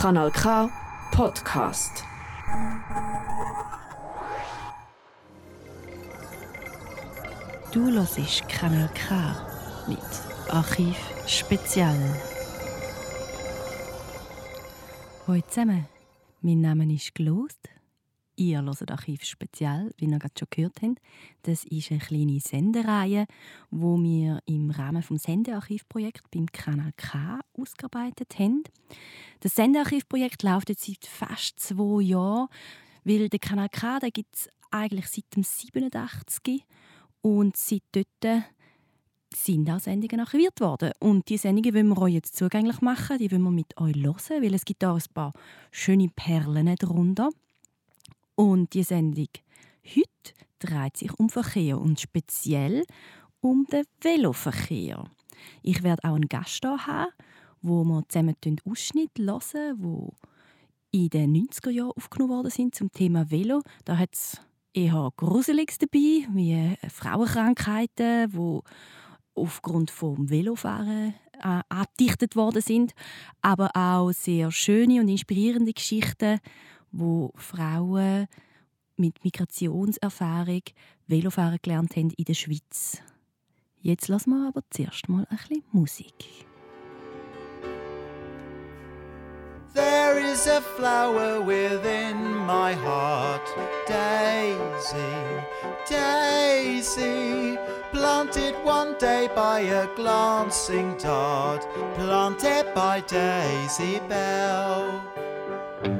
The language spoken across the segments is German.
Kanal K Podcast. Du hörst Kanal K mit Archiv Spezial. Hallo zusammen, mein Name ist Glost. Ihr hört Archiv Spezial, wie ihr gerade schon gehört habt. Das ist eine kleine Sendereihe, wo wir im Rahmen des Sendearchivprojekts beim Kanal K ausgearbeitet haben. Das Sendearchivprojekt läuft jetzt seit fast zwei Jahren, weil der Kanal K gibt es eigentlich seit dem 87 und seit dort sind auch Sendungen archiviert worden. Und diese Sendungen wollen wir euch jetzt zugänglich machen, die wollen wir mit euch hören, weil es gibt auch ein paar schöne Perlen darunter. Und die Sendung heute dreht sich um Verkehr und speziell um den Veloverkehr. Ich werde auch einen Gast hier haben, wo wir zusammen Ausschnitte hören, wo in den 90er Jahren aufgenommen worden sind zum Thema Velo. Da hat es eher Gruseliges dabei, wie Frauenkrankheiten, die aufgrund vom Velofahren äh, abdichtet worden sind, aber auch sehr schöne und inspirierende Geschichten, wo Frauen mit Migrationserfahrung Velofahren gelernt haben in der Schweiz. Jetzt lassen wir aber zuerst mal ein bisschen Musik. There is a flower within my heart, Daisy, Daisy, planted one day by a glancing dart, planted by Daisy Bell.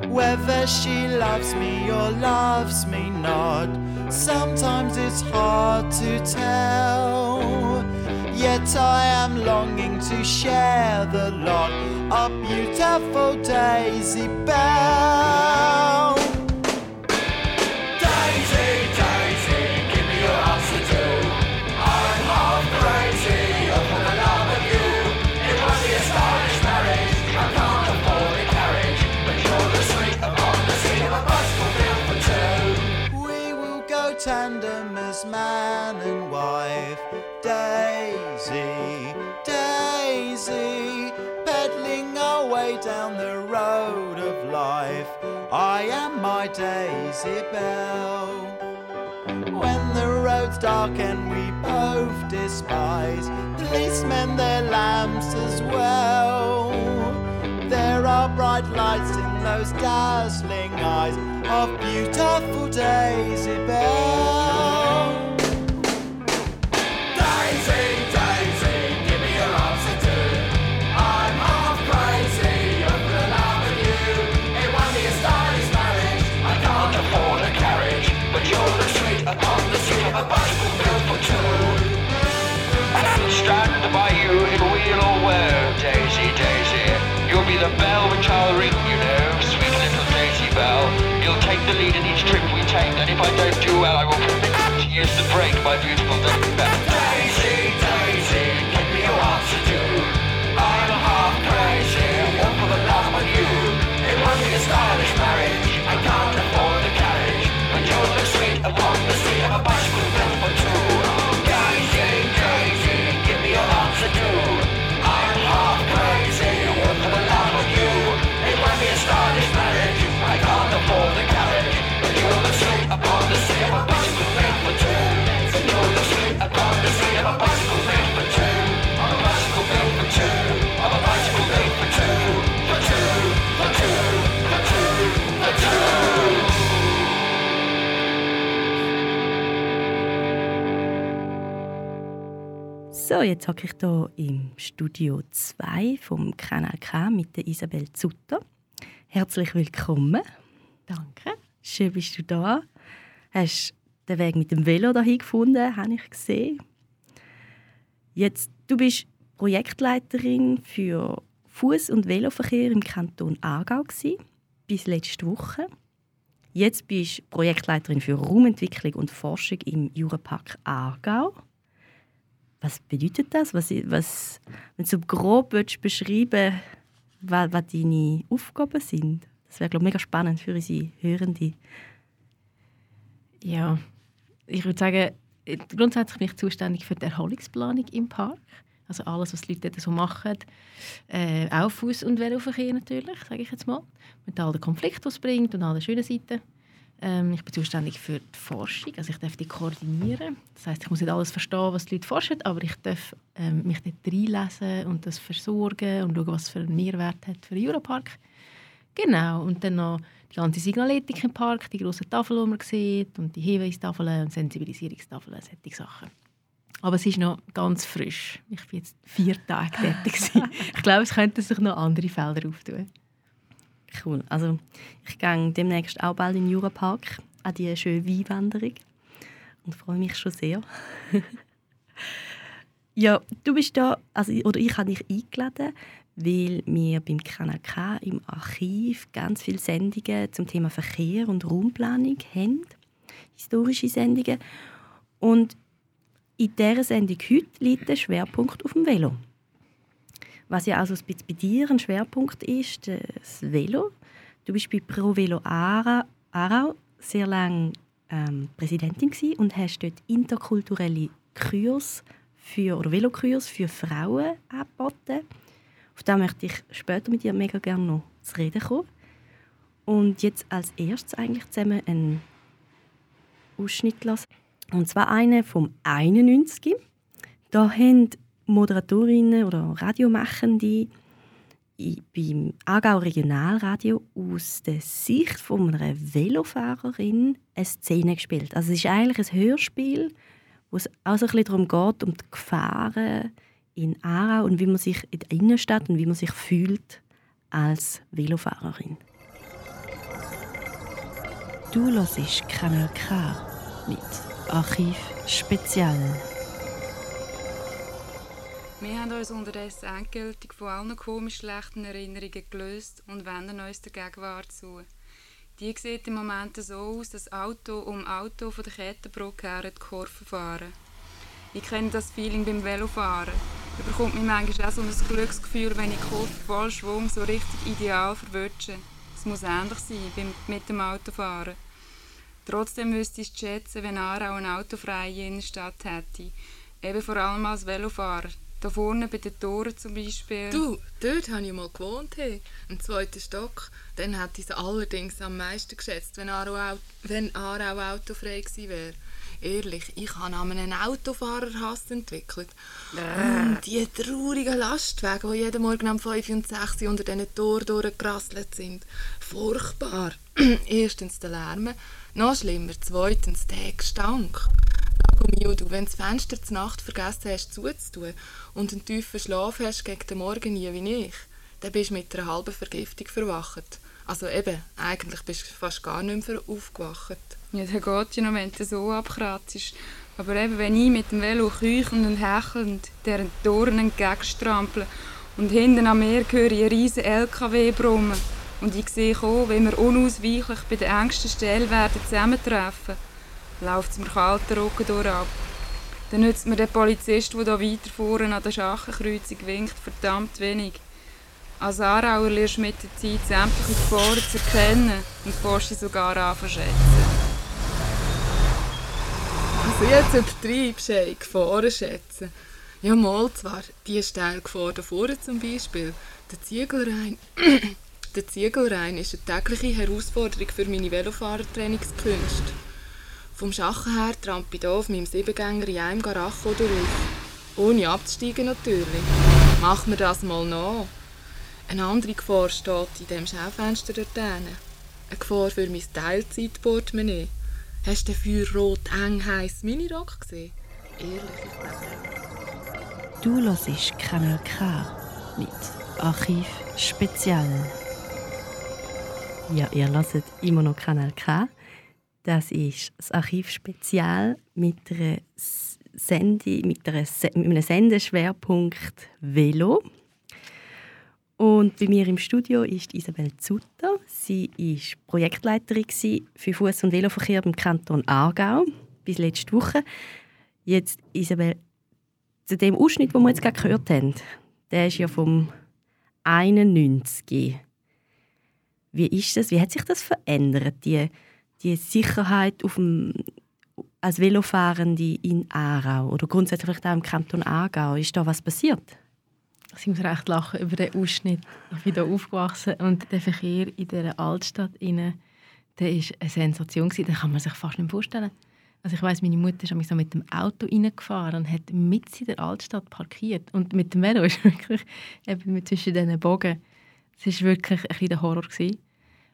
Whether she loves me or loves me not, sometimes it's hard to tell. Yet I am longing to share the lot of beautiful Daisy Bell. Man and wife. Daisy, Daisy, peddling our way down the road of life. I am my Daisy Bell. When the road's dark and we both despise policemen, their lamps as well. There are bright lights in those dazzling eyes of beautiful Daisy Bell. The bell which I'll ring, you know, sweet little Daisy Bell. You'll take the lead in each trip we take, and if I don't do well, I will commit to use the brake, my beautiful Daisy Bell. So, jetzt hocke ich hier im Studio 2 vom Kanal K mit der Isabel Zutter. Herzlich willkommen. Danke. Schön bist du da. Hast den Weg mit dem Velo dahin gefunden, habe ich gesehen. Jetzt, du bist Projektleiterin für Fuß- und Veloverkehr im Kanton Aargau gewesen, bis letzte Woche. Jetzt bist du Projektleiterin für Raumentwicklung und Forschung im Jurapark Aargau. Was bedeutet das? Was, was, wenn du so grob beschreiben was, was deine Aufgaben sind? Das wäre, glaube ich, mega spannend für unsere Hörenden. Ja, ich würde sagen, grundsätzlich bin ich zuständig für die Erholungsplanung im Park. Also alles, was die Leute dort so machen. Äh, auch Fuß- und Veloverkehr natürlich, sage ich jetzt mal. Mit all den Konflikten, die es bringt und all den schönen Seiten. Ähm, ich bin zuständig für die Forschung, also ich darf die koordinieren. Das heißt, ich muss nicht alles verstehen, was die Leute forschen, aber ich darf ähm, mich dort reinlesen und das versorgen und schauen, was für einen Mehrwert hat für den Europark. Genau, und dann noch die ganze Signaletik im Park, die grossen Tafeln, die man sieht, und die Hinweistafeln und Sensibilisierungstafeln, solche Sachen. Aber es ist noch ganz frisch. Ich bin jetzt vier Tage tätig. ich glaube, es könnten sich noch andere Felder auftun. Cool. Also ich gehe demnächst auch bald in den Jurapark an die schöne Weinwanderung und freue mich schon sehr. ja, du bist da, also, oder ich habe dich eingeladen, weil wir beim Kanal K im Archiv ganz viele Sendungen zum Thema Verkehr und Raumplanung haben, historische Sendungen. Und in dieser Sendung heute liegt der Schwerpunkt auf dem Velo. Was ja also ein bei dir ein Schwerpunkt ist, das Velo. Du bist bei Pro Velo Aarau, sehr lange ähm, Präsidentin und hast dort interkulturelle Kurs für, oder Velokurs für Frauen angeboten. Auf das möchte ich später mit dir mega gerne noch zu reden kommen. Und jetzt als erstes eigentlich zusammen einen Ausschnitt lassen. Und zwar einen vom 91. Da haben Moderatorinnen oder Radiomachende beim Aargau Regionalradio aus der Sicht von einer Velofahrerin eine Szene gespielt. Also es ist eigentlich ein Hörspiel, wo es auch so ein bisschen darum geht, um die Gefahren in Aarau und wie man sich in der Innenstadt und wie man sich fühlt als Velofahrerin. Du hörst Kanal K mit Archiv Spezial. Wir haben uns unterdessen endgültig von allen komisch schlechten Erinnerungen gelöst und wenden uns der Gegenwart zu. Die sieht im Moment so aus, dass Auto um Auto von der Kettenbrücke her die Kurve fahren. Ich kenne das Feeling beim Velofahren. Da bekommt mir manchmal auch so ein Glücksgefühl, wenn ich Kurve voll Schwung so richtig ideal verwünsche. Es muss ähnlich sein beim, mit dem Autofahren. Trotzdem wüsste ich schätzen, wenn Aarau eine autofreie Innenstadt hätte. Eben vor allem als Velofahrer. Da vorne bei den Toren zum Beispiel. Du, dort habe ich mal gewohnt, hey. im zweiten Stock. Dann hätte ich es allerdings am meisten geschätzt, wenn Aarau, au- wenn Aarau autofrei gewesen wäre. Ehrlich, ich habe an einem Autofahrerhass entwickelt. Und die traurigen Lastwagen, die jeden Morgen um 5 und 6 Uhr unter diesen Toren durchgerasselt sind. Furchtbar. Erstens der Lärm, noch schlimmer, zweitens der Gestank. Mio, du, wenn du das Fenster zur Nacht vergessen hast zuzutun und einen tiefen Schlaf hast gegen den Morgen nie wie ich, dann bist du mit einer halben Vergiftung verwacht. Also eben, eigentlich bist du fast gar nicht mehr aufgewacht. Ja, der geht ja noch, wenn du so abkratzt. Aber eben, wenn ich mit dem Velo keuchend und hechelnd deren Toren entgegenstrampel und hinten an mir höre ich einen riesen LKW brummen und ich sehe auch, wenn wir unausweichlich bei der engsten Stelle werden zusammentreffen, läuft es mir kalter Rücken durch ab. Dann nützt mir der Polizist, der hier weiter vorne an der Schachenkreuzung winkt, verdammt wenig. Als Aarauer lernst du mit der Zeit sämtliche Gefahren zu erkennen und fährst sie sogar an zu schätzen. Also jetzt übertreibst du Gefahren schätzen. Ja, mal zwar, die steile Gefahr da vorne zum Beispiel. Der Ziegelrein, der Ziegelrein ist eine tägliche Herausforderung für meine Velofahrertrainingskünste. Vom Schachen her trampe ich hier auf meinem Siebengänger in einem Garacho durch. Ohne abzusteigen natürlich. Mach mir das mal nach. Eine andere Gefahr steht in dem Schaufenster dort. Eine Gefahr für mein Teilzeitportemonnaie. Hast du den feuerrot eng heiß Minirock gesehen? Ehrlich, ich glaube. Du hörst Kanal K mit Archiv Spezial. Ja, ihr hört immer noch Kanal K. Das ist das Archiv Spezial mit, einer S- Sende, mit, einer, mit einem Sendeschwerpunkt Velo. Und bei mir im Studio ist Isabel Zutter. Sie war Projektleiterin für Fuß- und Veloverkehr im Kanton Aargau bis letzte Woche. Jetzt, Isabel, zu dem Ausschnitt, den wir jetzt gerade gehört haben, der ist ja vom 91. Wie ist das? Wie hat sich das verändert, die, die Sicherheit auf dem, als Velofahrende in Aarau oder grundsätzlich auch im Kanton Aargau, ist da was passiert? Ich muss recht lachen über den Ausschnitt. Ich bin hier aufgewachsen und der Verkehr in dieser Altstadt innen, der war eine Sensation. Das kann man sich fast nicht vorstellen. Also ich weiss, meine Mutter ist so mit dem Auto reingefahren und hat mit in der Altstadt parkiert. Und mit dem Velo ist wirklich eben zwischen diesen Bogen. Es war wirklich ein bisschen der Horror. Gewesen.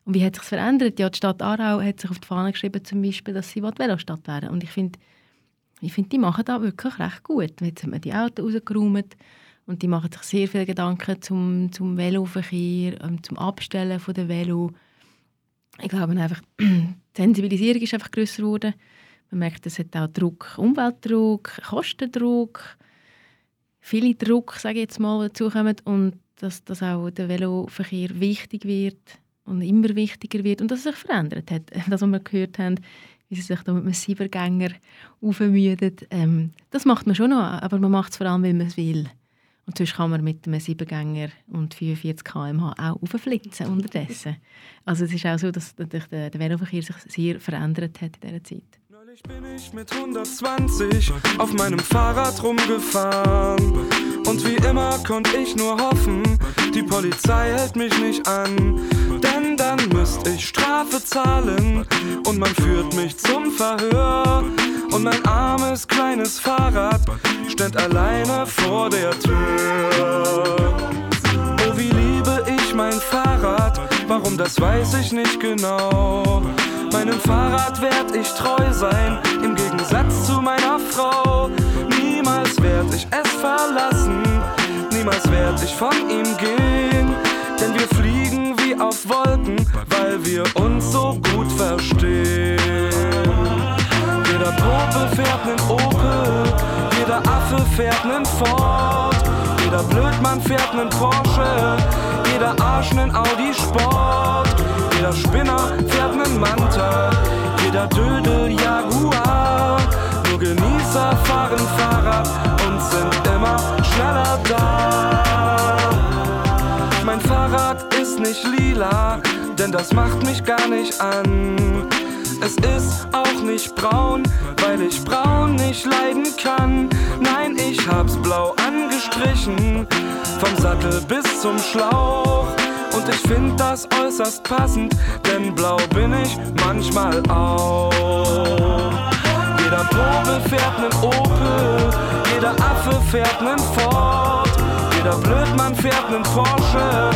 Und wie hat sich verändert? Ja, die Stadt Aarau hat sich auf die Fahne geschrieben, zum Beispiel, dass sie Velostadt werden Und ich finde, ich finde, die machen das wirklich recht gut. Jetzt haben wir die Autos rausgeräumt und die machen sich sehr viele Gedanken zum, zum Veloverkehr, ähm, zum Abstellen von der Velo. Ich glaube einfach, die Sensibilisierung ist einfach grösser geworden. Man merkt, es hat auch Druck, Umweltdruck, Kostendruck, viele Druck, sage ich jetzt mal, dazukommen und dass, dass auch der Veloverkehr wichtig wird und immer wichtiger wird und dass es sich verändert hat. Das, was wir gehört haben, wie sie sich da mit einem Cybergänger aufmüden, ähm, das macht man schon noch, aber man macht es vor allem, weil man es will. Und sonst kann man mit einem Siebengänger und 45 km/h auch aufflitzen unterdessen. Also es ist auch so, dass natürlich der, der Veloverkehr sich sehr verändert hat in dieser Zeit. Neulich bin ich mit 120 auf meinem Fahrrad rumgefahren. Und wie immer konnte ich nur hoffen, die Polizei hält mich nicht an. Dann müsste ich Strafe zahlen und man führt mich zum Verhör. Und mein armes kleines Fahrrad steht alleine vor der Tür. Oh, wie liebe ich mein Fahrrad, warum das weiß ich nicht genau. Meinem Fahrrad werd ich treu sein, im Gegensatz zu meiner Frau. Niemals werd ich es verlassen, niemals werd ich von ihm gehen. Denn wir fliegen wie auf Wolken, weil wir uns so gut verstehen. Jeder Popel fährt nen Opel, jeder Affe fährt nen Ford, jeder Blödmann fährt nen Porsche, jeder Arsch nen Audi Sport, jeder Spinner fährt nen Manta, jeder Dödel Jaguar. Nur Genießer fahren Fahrrad und sind immer schneller da. Mein Fahrrad ist nicht lila, denn das macht mich gar nicht an. Es ist auch nicht braun, weil ich braun nicht leiden kann. Nein, ich hab's blau angestrichen, vom Sattel bis zum Schlauch. Und ich find das äußerst passend, denn blau bin ich manchmal auch. Jeder Probe fährt nen Opel, jeder Affe fährt nen Ford. Jeder Blödmann fährt nen Porsche,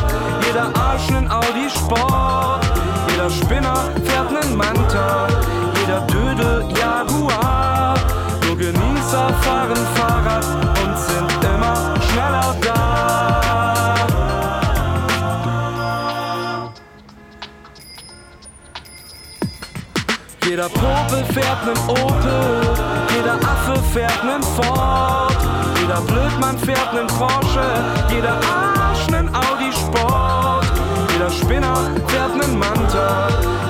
jeder Arsch nen Audi Sport. Jeder Spinner fährt nen Manta, jeder Dödel Jaguar. Nur Genießer fahren Fahrrad und sind immer schneller da. Jeder Popel fährt nen Opel, jeder Affe fährt nen Ford, jeder Blödmann fährt nen Porsche, jeder Arsch Audi Sport, jeder Spinner fährt nen Manta,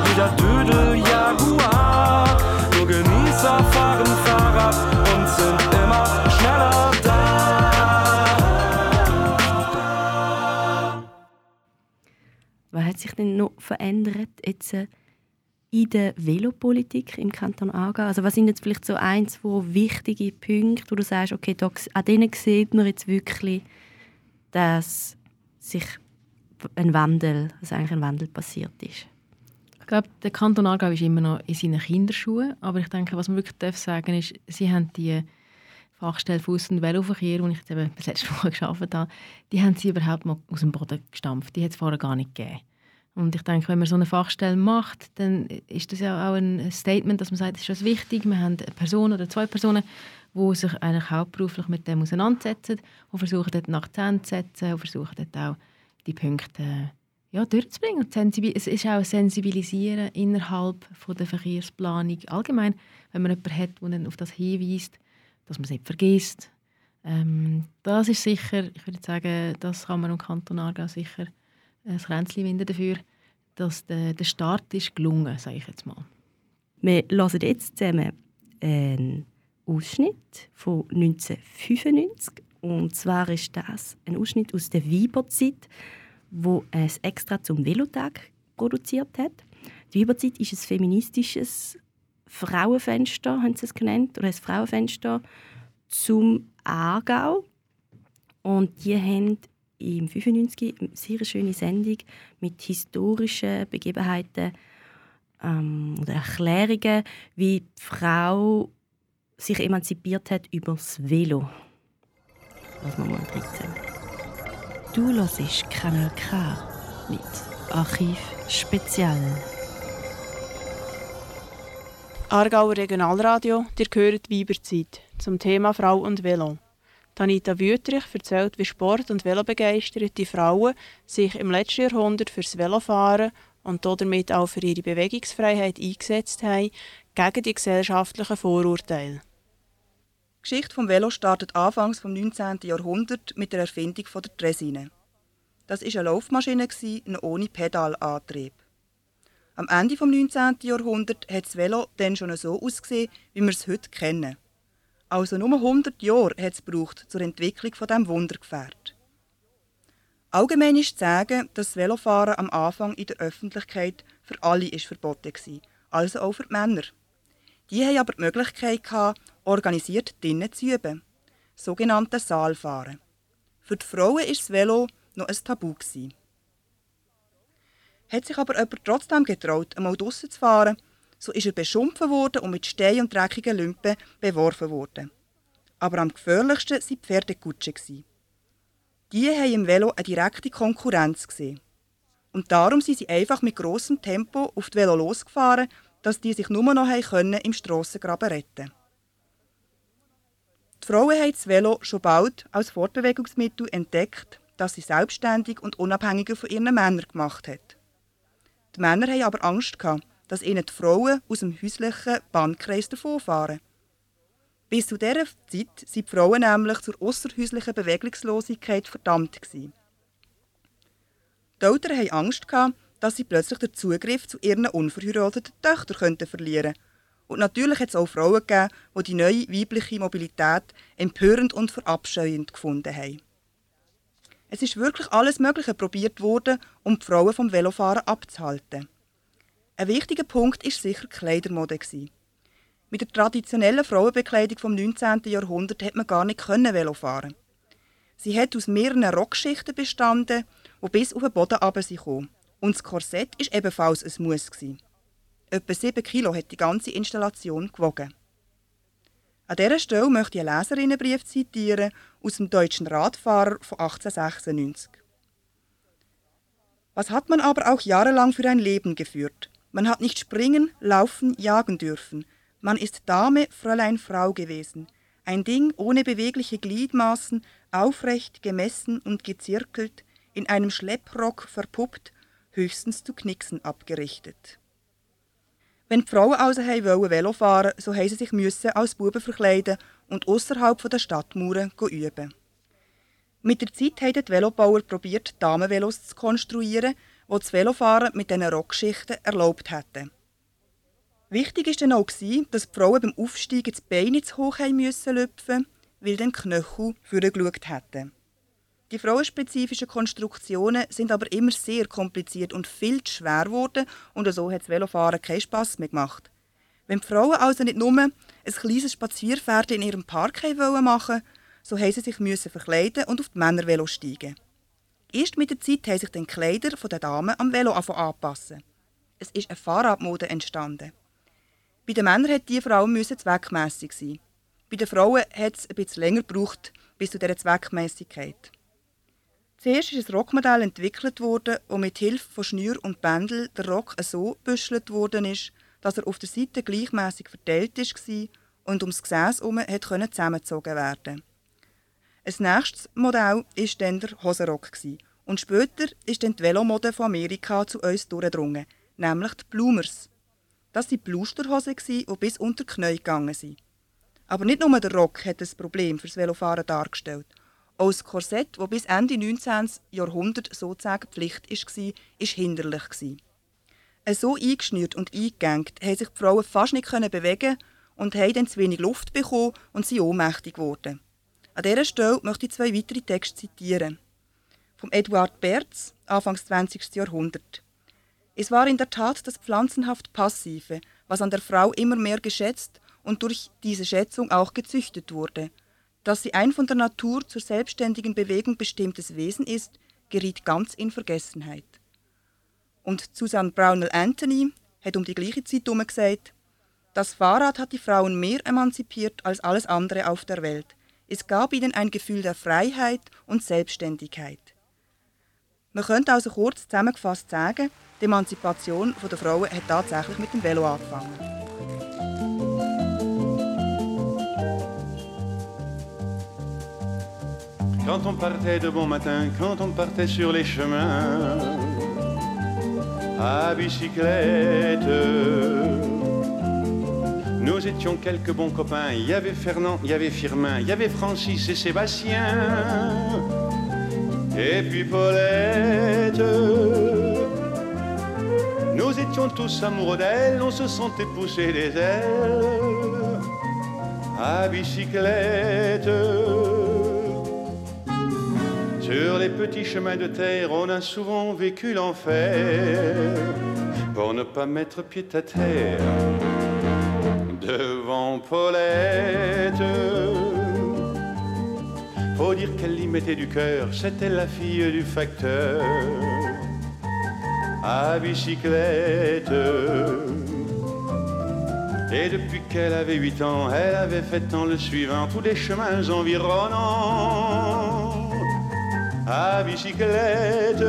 jeder Dödel Jaguar. Nur Genießer fahren Fahrrad und sind immer schneller da. Was hat sich denn noch verändert jetzt äh, in der Velopolitik im Kanton Aargau? Also was sind jetzt vielleicht so ein, zwei wichtige Punkte, wo du sagst, okay, da, an denen sieht man jetzt wirklich, dass sich ein Wandel, dass eigentlich ein Wandel passiert ist? Ich glaube, der Kanton Aargau ist immer noch in seinen Kinderschuhen, aber ich denke, was man wirklich darf sagen ist, sie haben die Fachstelle Fuß- und Veloverkehr, die ich jetzt eben letzte Woche geschafft habe, die haben sie überhaupt mal aus dem Boden gestampft. Die hat es vorher gar nicht gegeben. Und ich denke, wenn man so eine Fachstelle macht, dann ist das ja auch ein Statement, dass man sagt, es ist wichtig. Wir haben eine Person oder zwei Personen, die sich eigentlich hauptberuflich mit dem auseinandersetzen, die versuchen, dort Akzent zu setzen, die versuchen, dort auch die Punkte äh, ja, durchzubringen. Und es ist auch ein Sensibilisieren innerhalb von der Verkehrsplanung allgemein, wenn man jemanden hat, der dann auf das hinweist, dass man es nicht vergisst. Ähm, das ist sicher, ich würde sagen, das kann man im Kanton Aargau sicher ein Kränzchen winden dafür, dass der, der Start ist gelungen, sage ich jetzt mal. Wir hören jetzt zusammen einen Ausschnitt von 1995. Und zwar ist das ein Ausschnitt aus der Weiberzeit, wo es extra zum Velotag produziert hat. Die Weiberzeit ist ein feministisches Frauenfenster, haben sie es genannt, oder das Frauenfenster zum Aargau. Und die haben im 95 eine sehr schöne Sendung mit historischen Begebenheiten ähm, oder Erklärungen, wie die Frau sich emanzipiert hat über das Velo. Lass mal mal 13. Du hörst Kanal K mit Archiv Spezial. Aargauer Regionalradio, dir gehört Weiberzeit zum Thema Frau und Velo. Tanita Wüterich erzählt, wie Sport- und Velobegeisterte Frauen sich im letzten Jahrhundert fürs Velofahren und damit auch für ihre Bewegungsfreiheit eingesetzt haben, gegen die gesellschaftlichen Vorurteile. Die Geschichte vom Velo startet anfangs vom 19. Jahrhundert mit der Erfindung der Dresine. Das war eine Laufmaschine ohne Pedalantrieb. Am Ende des 19. Jahrhunderts hat das Velo dann schon so ausgesehen, wie wir es heute kennen. Also nur 100 Jahre hat es gebraucht zur Entwicklung von dem Wundergefährt. Allgemein ist zu sagen, dass das Velofahren am Anfang in der Öffentlichkeit für alle ist verboten war, also auch für die Männer. Die haben aber die Möglichkeit, gehabt, organisiert drinnen zu üben, sogenannte Saalfahren. Für die Frauen ist das Velo noch ein Tabu. Gewesen. Hat sich aber jemand trotzdem getraut, einmal draussen zu fahren, so ist er beschumpfen worden und mit Steinen und dreckigen Lümpen beworfen worden. Aber am gefährlichsten waren die Pferdekutschen. Die haben im Velo eine direkte Konkurrenz gesehen. Und darum sind sie einfach mit grossem Tempo auf die Velo losgefahren, dass die sich nur noch können im Strassengraben retten Die Frauen haben das Velo schon bald als Fortbewegungsmittel entdeckt, das sie selbstständig und unabhängiger von ihren Männern gemacht hat. Die Männer hatten aber Angst, dass ihnen die Frauen aus dem häuslichen Bandkreis davonfahren. Bis zu dieser Zeit waren die Frauen nämlich zur außerhäuslichen Bewegungslosigkeit verdammt. Die Eltern hatten Angst, dass sie plötzlich den Zugriff zu ihren unverheirateten Töchtern verlieren könnten. Und natürlich hat es auch Frauen gegeben, die die neue weibliche Mobilität empörend und verabscheuend gefunden haben. Es ist wirklich alles Mögliche probiert worden, um die Frauen vom Velofahren abzuhalten. Ein wichtiger Punkt ist sicher die Kleidermode. Mit der traditionellen Frauenbekleidung vom 19. Jahrhundert hat man gar nicht Velo fahren. Sie hat aus mehreren Rockschichten bestanden, die bis auf den Boden runter Und das Korsett war ebenfalls ein Muss. Etwa 7 Kilo hat die ganze Installation gewogen. An dieser Stelle möchte ich einen Leserinnenbrief zitieren aus dem Deutschen Radfahrer von 1896. Was hat man aber auch jahrelang für ein Leben geführt? Man hat nicht springen, laufen, jagen dürfen. Man ist Dame, Fräulein, Frau gewesen. Ein Ding ohne bewegliche Gliedmaßen, aufrecht, gemessen und gezirkelt, in einem Schlepprock verpuppt, höchstens zu Knicksen abgerichtet. Wenn die Frauen also wollen Velo fahren so mussten sie sich müssen als Buben verkleiden und außerhalb der Stadtmauern üben. Mit der Zeit haben die Velobauer probiert, Damenvelos zu konstruieren, die das Velofahren mit diesen Rockschichten erlaubt hätten. Wichtig war dann auch, dass die Frauen beim Aufsteigen das Bein zu hoch lüpfen mussten, weil dann Knöchel vorgeschaut hätten. Die frauenspezifischen Konstruktionen sind aber immer sehr kompliziert und viel zu schwer geworden und so hat das Velofahren keinen Spass mehr gemacht. Wenn die Frauen also nicht nur ein kleines Spazierpferd in ihrem Park machen wollten, so mussten sie sich müssen verkleiden und auf die Männervelo steigen. Erst mit der Zeit haben sich die Kleider der Damen am Velo anpassen. Es ist eine Fahrradmode entstanden. Bei den Männern hat die vor zweckmässig sein. Bei den Frauen hat es ein bisschen länger gebraucht bis zu dieser Zweckmäßigkeit. Zuerst ist ein Rockmodell entwickelt worden, wo mit Hilfe von Schnür und Bändel der Rock so büschelt worden ist, dass er auf der Seite gleichmäßig verteilt war und ums Gesäß herum zusammengezogen werden Ein nächstes Modell war dann der Hosenrock. Und später ist dann die Velomode von Amerika zu uns durchgedrungen, nämlich die Bloomers. Das waren Blusterhosen, die bis unter die Knie gegangen sind. Aber nicht nur der Rock hat das Problem fürs Velofahren dargestellt. Auch das Korsett, das bis Ende 19. Jahrhundert sozusagen Pflicht war, war hinderlich. So eingeschnürt und eingegängt haben sich die Frauen fast nicht bewegen und haben dann zu wenig Luft bekommen und sind ohnmächtig geworden. An dieser Stelle möchte ich zwei weitere Texte zitieren. Vom Eduard Berz, Anfangs 20. Jahrhundert. Es war in der Tat das pflanzenhaft Passive, was an der Frau immer mehr geschätzt und durch diese Schätzung auch gezüchtet wurde. Dass sie ein von der Natur zur selbstständigen Bewegung bestimmtes Wesen ist, geriet ganz in Vergessenheit. Und Susan Brownell Anthony hat um die gleiche Zeit herum gesagt, das Fahrrad hat die Frauen mehr emanzipiert als alles andere auf der Welt. Es gab ihnen ein Gefühl der Freiheit und Selbstständigkeit. Man könnte also kurz zusammengefasst sagen, die Emanzipation der Frauen hat tatsächlich mit dem Velo angefangen. Quand on partait de bon matin, quand on partait sur les chemins, à bicyclette, nous étions quelques bons copains. Il y avait Fernand, il y avait Firmin, il y avait Francis et Sébastien, et puis Paulette. Nous étions tous amoureux d'elle, on se sentait pousser les ailes à bicyclette. Sur les petits chemins de terre, on a souvent vécu l'enfer pour ne pas mettre pied à terre devant Paulette. Faut dire qu'elle y mettait du cœur, c'était la fille du facteur à bicyclette. Et depuis qu'elle avait 8 ans, elle avait fait en le suivant tous les chemins environnants à bicyclette.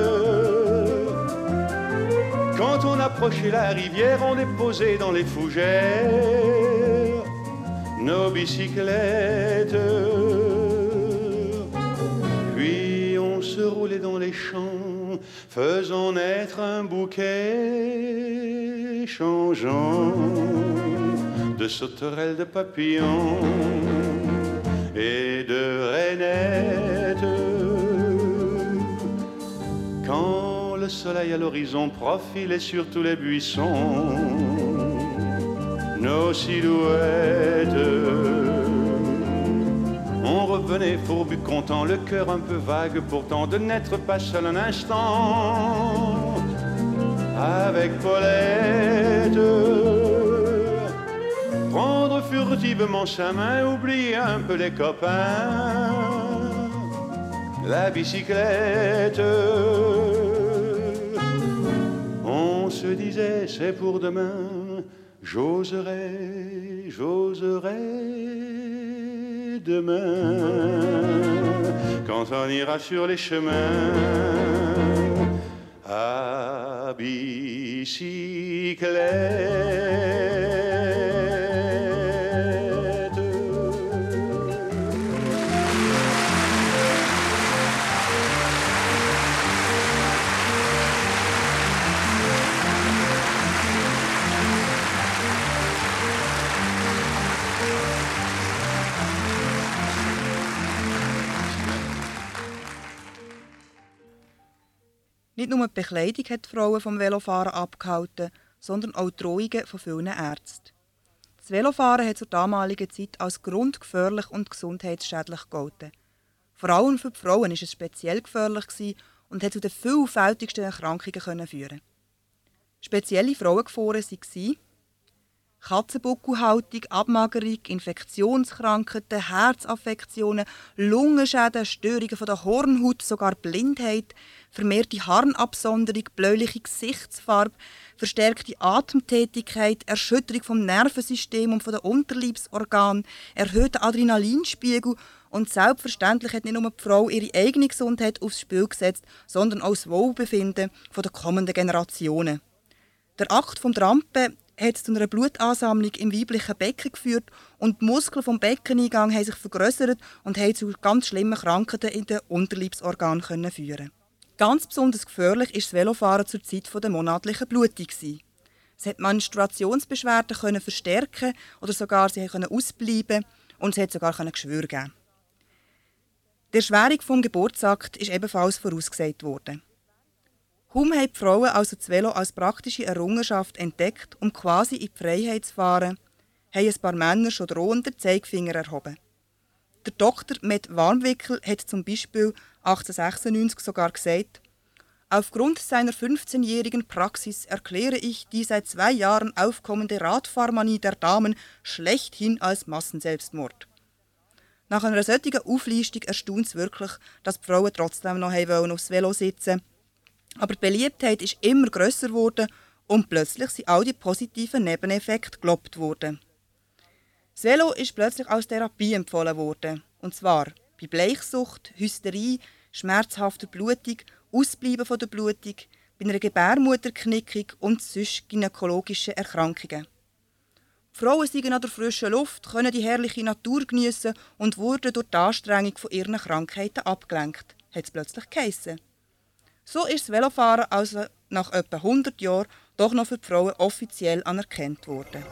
Quand on approchait la rivière, on déposait dans les fougères nos bicyclettes. Puis on se roulait dans les champs, faisant naître un bouquet changeant de sauterelles, de papillons et de rainettes. Quand le soleil à l'horizon profilait sur tous les buissons, nos silhouettes, on revenait fourbu content, le cœur un peu vague pourtant de n'être pas seul un instant avec Paulette. Prendre furtivement sa main, oublier un peu les copains la bicyclette. On se disait c'est pour demain, j'oserai, j'oserai demain. Quand on ira sur les chemins à bicyclette. Nicht nur die Bekleidung hat die Frauen vom Velofahren abgehalten, sondern auch die Drohungen von vielen Ärzten. Das Velofahren hat zur damaligen Zeit als grundgefährlich und gesundheitsschädlich gegolten. Vor allem für die Frauen war es speziell gefährlich und hat zu den vielfältigsten Erkrankungen führen. Spezielle Frauengefahren waren Katzenbuckelhaltung, Abmagerung, Infektionskrankheiten, Herzaffektionen, Lungenschäden, Störungen der Hornhaut, sogar Blindheit, vermehrte Harnabsonderung, bläuliche Gesichtsfarbe, verstärkte Atemtätigkeit, Erschütterung vom Nervensystem und von den Unterleibsorganen, erhöhter Adrenalinspiegel und selbstverständlich hat nicht nur die Frau ihre eigene Gesundheit aufs Spiel gesetzt, sondern auch das Wohlbefinden der kommenden Generationen. Der Akt vom Trampen hat zu einer Blutansammlung im weiblichen Becken geführt und die Muskeln vom Beckeneingang haben sich vergrößert und haben zu ganz schlimmen Krankheiten in den Unterleibsorganen führen. Ganz besonders gefährlich ist das Velofahren zur Zeit der monatlichen Blutung. Es hat Menstruationsbeschwerden können verstärken oder sogar sie können ausbleiben und es hat sogar Geschwür geben. Die Erschwerung vom Geburtsakt ist ebenfalls vorausgesagt worden. Kaum haben die Frauen also das Velo als praktische Errungenschaft entdeckt, um quasi in die Freiheit zu fahren, haben ein paar Männer schon drohend den Zeigefinger erhoben. Der Dr. Med Warmwickel hat zum Beispiel 1896 sogar gesagt, Aufgrund seiner 15-jährigen Praxis erkläre ich die seit zwei Jahren aufkommende Radfahrmanie der Damen schlechthin als Massenselbstmord. Nach einer solchen Auflistung erstaunt es wirklich, dass die Frauen trotzdem noch wollen aufs Velo sitzen Aber die Beliebtheit ist immer grösser geworden und plötzlich sind all die positiven Nebeneffekte gelobt worden. Das Velo ist plötzlich als Therapie empfohlen worden. Und zwar bei Bleichsucht, Hysterie, schmerzhafter Blutung, Ausbleiben von der Blutung, bei einer Gebärmutterknickung und sonst gynäkologischen Erkrankungen. Die Frauen sind an der frischen Luft, können die herrliche Natur genießen und wurden durch die Anstrengung von ihren Krankheiten abgelenkt, hat es plötzlich geheissen. So ist das Velofahren also nach etwa 100 Jahren doch noch für die Frauen offiziell anerkannt worden.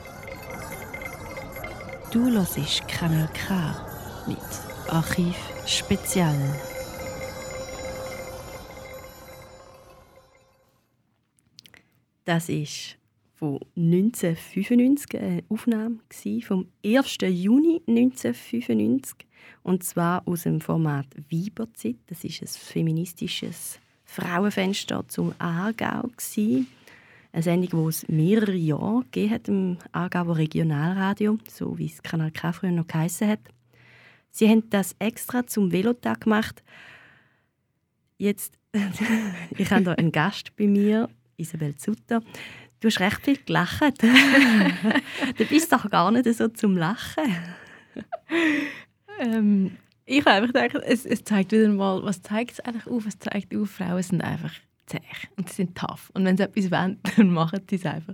Du hörst Kanal K mit Archiv Spezial. Das ist von 1995 eine Aufnahme gsi, vom 1. Juni 1995 und zwar aus dem Format Weiberzeit. Das ist ein feministisches Frauenfenster zum Aargau. Eine Sendung, die es mehrere Jahre gegeben hat im Aargauer Regionalradio, so wie es Kanal K früher noch geheissen hat. Sie haben das extra zum Velotag gemacht. Jetzt, ich habe hier einen Gast bei mir, Isabel Zutter. Du hast recht viel gelacht. du bist doch gar nicht so zum Lachen. Ähm, ich habe einfach gedacht, es, es zeigt wieder mal, was zeigt es eigentlich auf? Es zeigt auf, Frauen sind einfach zäh und sie sind tough. Und wenn sie etwas wollen, dann machen sie es einfach.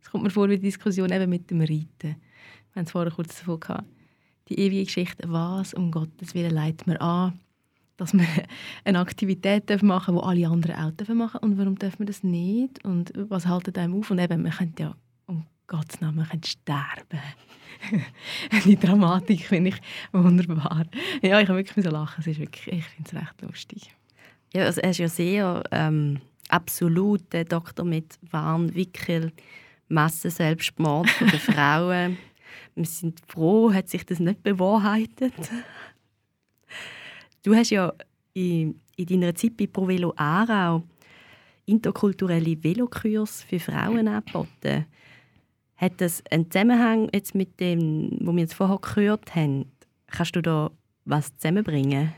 Es kommt mir vor wie die Diskussion eben mit dem Reiten. Wir haben es vorher kurz davon gehabt. Die ewige Geschichte, was um Gottes Willen leitet man an, dass man eine Aktivität machen darf, die alle anderen auch machen Und warum dürfen wir das nicht? Und was haltet einem auf? Und eben, man könnte ja, um Gottes Namen, man könnte sterben. die Dramatik finde ich wunderbar. Ja, ich habe wirklich so lachen. Es ist wirklich, ich finde es recht lustig. Ja, also er ist ja sehr ähm, absolut der Doktor mit Warnwickel, Massenselbstmord den Frauen. Wir sind froh, hat sich das nicht bewahrheitet. Du hast ja in, in deiner Zeit bei ProVelo Aarau interkulturelle Velokurs für Frauen angeboten. Hat das einen Zusammenhang jetzt mit dem, was wir jetzt vorher gehört haben? Kannst du da was zusammenbringen?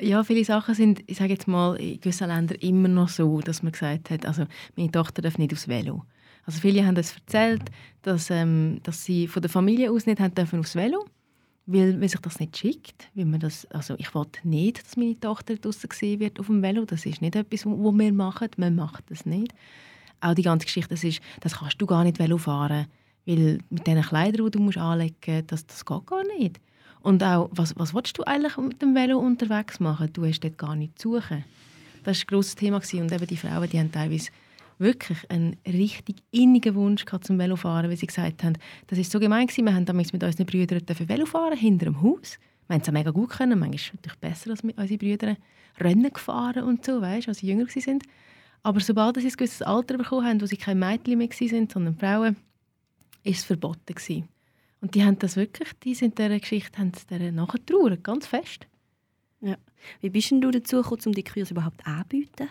Ja, viele Sachen sind, ich sage jetzt mal, in gewissen Ländern immer noch so, dass man gesagt hat, also meine Tochter darf nicht aufs Velo. Also viele haben das erzählt, dass, ähm, dass sie von der Familie aus nicht haben dürfen aufs Velo, weil, weil sich das nicht schickt. Weil man das, also ich wollte nicht, dass meine Tochter draußen gesehen wird auf dem Velo. Das ist nicht etwas, was wir machen. Man macht das nicht. Auch die ganze Geschichte, das ist, das kannst du gar nicht Velo fahren, weil mit den Kleidern, die du musst anlegen das, das geht gar nicht. Und auch, was, was willst du eigentlich mit dem Velo unterwegs machen? Du hast dort gar nicht zu suchen. Das war ein grosses Thema. Und eben die Frauen, die haben teilweise wirklich einen richtig innigen Wunsch zum Velofahren, weil sie gesagt haben, das ist so gemein gewesen, wir haben damals mit unseren Brüdern Velo fahren hinter dem Haus. Wir haben es mega gut können, manchmal natürlich besser als mit unseren Brüdern Rennen gefahren und so, weißt, als sie jünger waren. Aber sobald sie ein gewisses Alter bekommen haben, wo sie keine Mädchen mehr waren, sondern Frauen, ist es verboten gewesen. Und die haben das wirklich, die sind dieser Geschichte haben der ganz fest. Ja. Wie bist denn du dazu gekommen, um die Kurse überhaupt anzubieten?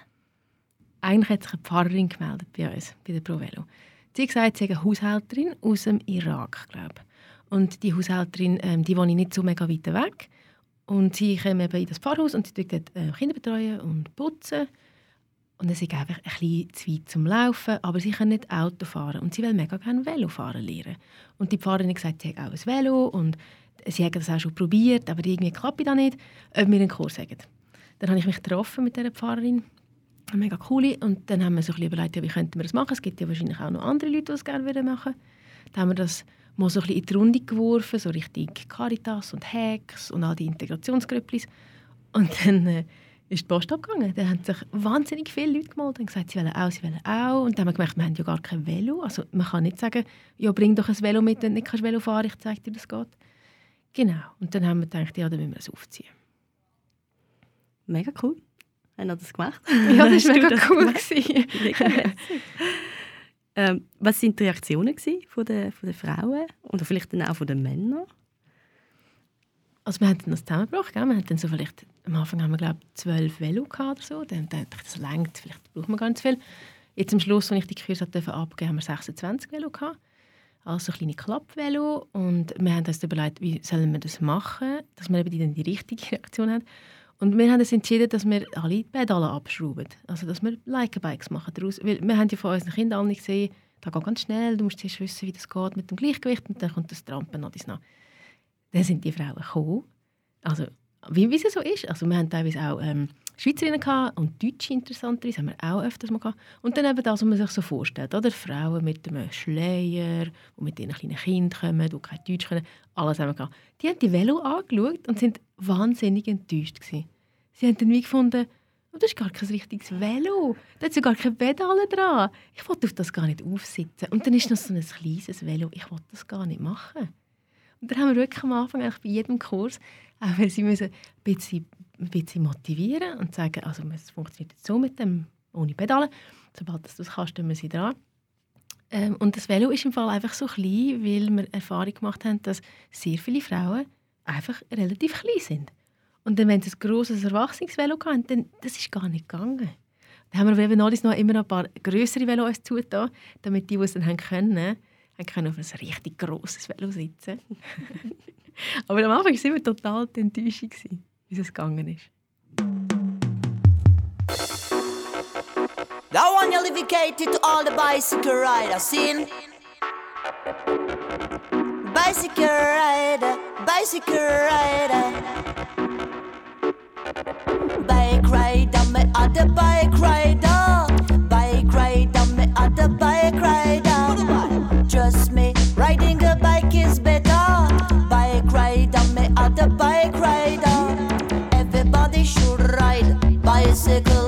Eigentlich hat sich eine Pfarrerin gemeldet bei uns, bei der ProVelo. Sie hat gesagt, sie ist eine Haushälterin aus dem Irak, glaube Und die Haushälterin, ähm, die wohnt nicht so mega weit weg. Und sie kommt eben in das Pfarrhaus und sie tut dort äh, Kinder betreuen und putzen. Und es ist einfach ein bisschen zu weit zum Laufen, aber sie können nicht Auto fahren und sie will mega gerne Velo fahren lernen. Und die Pfarrerin hat gesagt, sie hat auch ein Velo und sie hat das auch schon probiert, aber irgendwie klappt das nicht, ob wir einen Kurs haben. Dann habe ich mich getroffen mit dieser Pfarrerin, mega cool. Und dann haben wir so ein überlegt, ja, wie könnten wir das machen. Es gibt ja wahrscheinlich auch noch andere Leute, die es gerne machen würden. Dann haben wir das mal so ein bisschen in die Runde geworfen, so richtig Caritas und Hex und all die Integrationsgrüpplis. Und dann äh, ist die Post abgegangen. Da haben sich wahnsinnig viele Leute gemeldet und gesagt, sie wollen auch, sie wollen auch. Und dann haben wir gemerkt, wir haben ja gar kein Velo. Also man kann nicht sagen, ja, bring doch ein Velo mit, wenn du nicht kannst Velo fahren ich zeige dir, das geht. Genau. Und dann haben wir gedacht, ja, dann müssen wir es aufziehen. Mega cool. Haben wir das gemacht? Ja, das war mega cool. ähm, was waren die Reaktionen von der, von der Frauen oder vielleicht dann auch von den Männern? Also wir haben das zusammengebracht. Gell? Wir dann so vielleicht, am Anfang haben wir glaube ich zwölf Velo oder so. Dann dachte ich, das längt, vielleicht braucht man gar nicht so viel. Jetzt am Schluss, als ich die Kurs abgeben durfte, haben wir 26 Velo gehabt. Also kleine Klappvelo. Und wir haben uns überlegt, wie sollen wir das machen, dass wir eben dann die richtige Reaktion haben. Und wir haben uns entschieden, dass wir alle Pedale abschrauben. Also, dass wir Like-Bikes machen daraus. Weil wir haben ja von unseren Kindern alle gesehen, das geht ganz schnell, du musst zuerst wissen, wie das geht mit dem Gleichgewicht und dann kommt das Trampen noch nach. Dann sind die Frauen gekommen. Also, wie, wie es so ist. Also, wir haben teilweise auch ähm, Schweizerinnen gehabt und Deutsche interessanterweise haben wir auch öfters mal gehabt. Und dann eben das, was man sich so vorstellt. Oder? Frauen mit einem Schleier, die mit ihren kleinen Kindern kommen, die kein Deutsch können. Alles haben wir gehabt. Die haben die Velo angeschaut und sind wahnsinnig enttäuscht gewesen. Sie haben dann wie gefunden, oh, das ist gar kein richtiges Velo. Da hat gar keine Pedale dran. Ich wollte auf das gar nicht aufsitzen. Und dann ist noch so ein kleines Velo. Ich wollte das gar nicht machen. Und dann haben wir wirklich am Anfang eigentlich bei jedem Kurs, auch wenn sie müssen ein bisschen, ein bisschen motivieren und sagen, also es funktioniert jetzt so mit dem, ohne Pedale. Sobald du das kannst, wir sie dran. Ähm, und das Velo ist im Fall einfach so klein, weil wir Erfahrung gemacht haben, dass sehr viele Frauen einfach relativ klein sind. Und dann, wenn sie ein grosses Erwachsenenvelo hatten, dann das ist gar nicht gegangen. Dann haben wir eben alles noch immer ein paar größere Velos zugetan, damit die, die es dann haben können, haben können auf ein richtig grosses Velo sitzen. Aber am Anfang waren wir total die wie es gegangen ist. That one you dedicated to all the bicycle riders, seen? Bicycle rider, bicycle rider. Bike rider, me other bike rider. Bike rider, me other bike rider. Trust me, riding a bike is better. Bike rider, me other bike rider. Everybody should ride bicycle.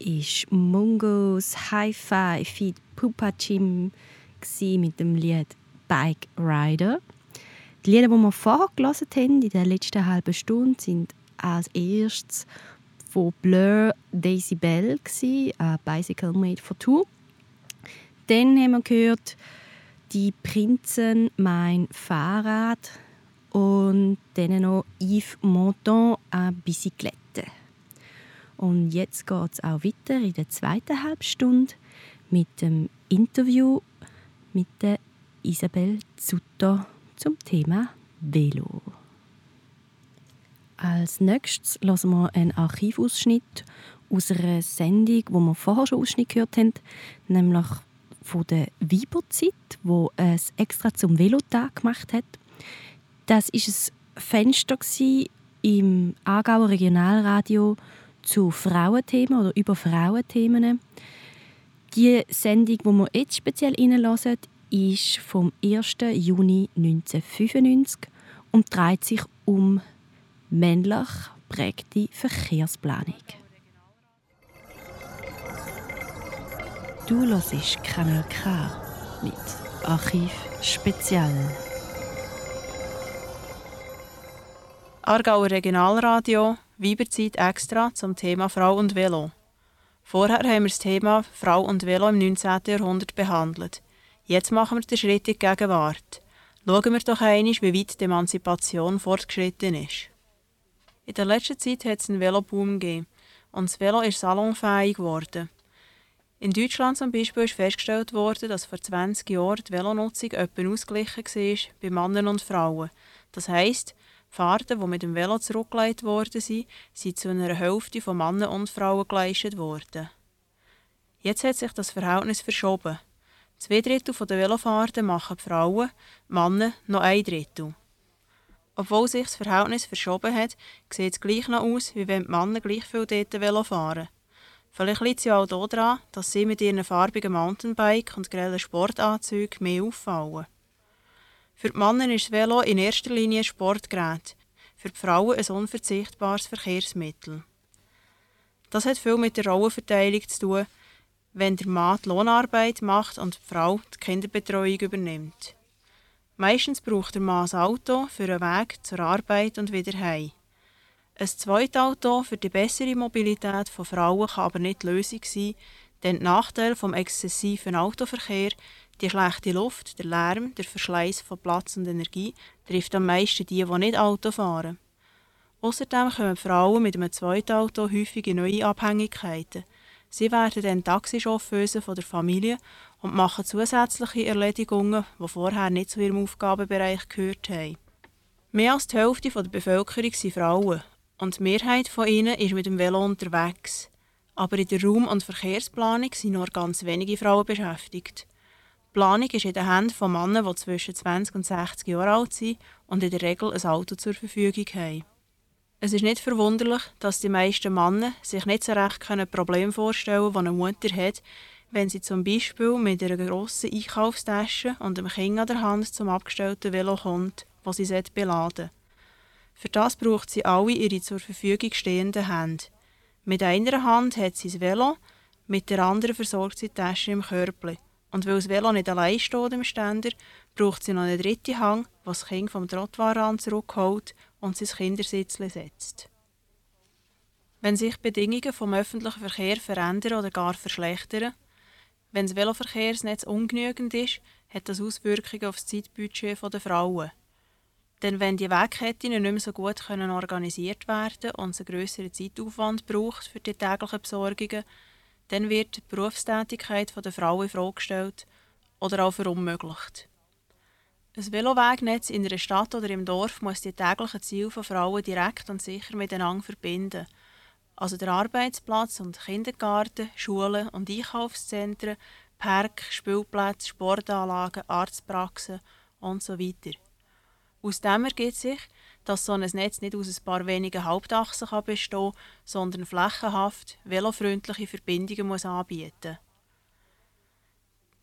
Ist Mungos Hi-Fi feat Pupa gsi mit dem Lied Bike Rider. Die Lieder, die wir vorher gelesen haben, in der letzten halben Stunde, sind als erstes von Blur Daisy Bell, a Bicycle Made for Two. Dann haben wir gehört Die Prinzen, mein Fahrrad und dann noch Yves Montand, a Bicyclette. Und jetzt geht es auch weiter in der zweiten Halbstunde mit dem Interview mit der Isabel Zutter zum Thema Velo. Als nächstes hören wir einen Archivausschnitt aus einer Sendung, wo wir vorher schon Ausschnitt gehört haben, nämlich von der Weiberzeit, wo es extra zum Velotag gemacht hat. Das ist ein Fenster im Aargauer Regionalradio zu Frauenthemen oder über Frauenthemen. Die Sendung, die wir jetzt speziell reinhören, ist vom 1. Juni 1995 und dreht sich um männlich prägte Verkehrsplanung. Du hörst Kanal K mit Archiv Spezial. Aargauer Regionalradio, Weiberzeit extra zum Thema Frau und Velo. Vorher haben wir das Thema Frau und Velo im 19. Jahrhundert behandelt. Jetzt machen wir den Schritt in die Gegenwart. Schauen wir doch einmal, wie weit die Emanzipation fortgeschritten ist. In der letzten Zeit hat es einen Veloboom gegeben und das Velo ist salonfähig geworden. In Deutschland zum Beispiel ist festgestellt worden, dass vor 20 Jahren die Velonutzung etwa ausgeglichen war bei Männern und Frauen. Das heisst, Fahrten, die mit dem Velo zurückgelegt worden sind, sind zu einer Hälfte von Männern und Frauen geleistet worden. Jetzt hat sich das Verhältnis verschoben. Zwei Drittel der Velofahrten machen die Frauen, die Männer noch ein Drittel. Obwohl sich das Verhältnis verschoben hat, sieht es gleich noch aus, wie wenn die Männer gleich viel dort Velo fahren. Vielleicht liegt es ja auch daran, dass sie mit ihren farbigen Mountainbike und grellen Sportanzügen mehr auffallen. Für die Männer ist das Velo in erster Linie ein Sportgerät, für die Frauen ein unverzichtbares Verkehrsmittel. Das hat viel mit der Rollenverteilung zu tun, wenn der Mann die Lohnarbeit macht und die Frau die Kinderbetreuung übernimmt. Meistens braucht der Mann ein Auto für einen Weg zur Arbeit und wieder heim. Ein Zweitauto für die bessere Mobilität von Frauen kann aber nicht die Lösung sein, denn die Nachteile vom exzessiven Autoverkehr, die schlechte Luft, der Lärm, der Verschleiß von Platz und Energie, trifft am meisten die, die nicht Auto fahren. Außerdem kommen Frauen mit einem Zweitauto häufig in neue Abhängigkeiten. Sie werden dann Taxichauffeuse von der Familie und machen zusätzliche Erledigungen, die vorher nicht zu ihrem Aufgabenbereich gehört haben. Mehr als die Hälfte der Bevölkerung sind Frauen und die Mehrheit von ihnen ist mit dem Velo unterwegs. Aber in der Raum- und Verkehrsplanung sind nur ganz wenige Frauen beschäftigt. Die Planung ist in den Händen von Männern, die zwischen 20 und 60 Jahre alt sind und in der Regel ein Auto zur Verfügung haben. Es ist nicht verwunderlich, dass die meisten Männer sich nicht so recht ein Problem vorstellen können, das eine Mutter hat, wenn sie zum Beispiel mit einer grossen Einkaufstasche und einem Kind an der Hand zum abgestellten Velo kommt, das sie beladen sollte. Für das braucht sie alle ihre zur Verfügung stehenden Hände. Mit einer Hand hat sie das Velo, mit der anderen versorgt sie die Tasche im Körbli. Und weil das Velo nicht allein steht im Ständer, braucht sie noch eine dritte Hand, die das Kind vom Trottoirrand zurückholt und sein Kindersitzle setzt. Wenn sich Bedingungen vom öffentlichen Verkehr verändern oder gar verschlechtern, wenn das Veloverkehrsnetz ungenügend ist, hat das Auswirkungen auf das Zeitbudget der Frauen. Denn wenn die Wegketten nicht mehr so gut können organisiert werden und es einen grösseren Zeitaufwand braucht für die täglichen Besorgungen, dann wird die Berufstätigkeit der Frau in Frage gestellt oder auch verunmöglicht. Ein Velowegnetz in einer Stadt oder im Dorf muss die täglichen Ziele von Frauen direkt und sicher miteinander verbinden. also der Arbeitsplatz und Kindergarten, Schulen und Einkaufszentren, Park, Spielplätze, Sportanlagen, Arztpraxen und so weiter. Aus dem ergibt sich, dass so ein Netz nicht aus ein paar wenigen Hauptachsen kann bestehen sondern flächenhaft velofreundliche Verbindungen muss anbieten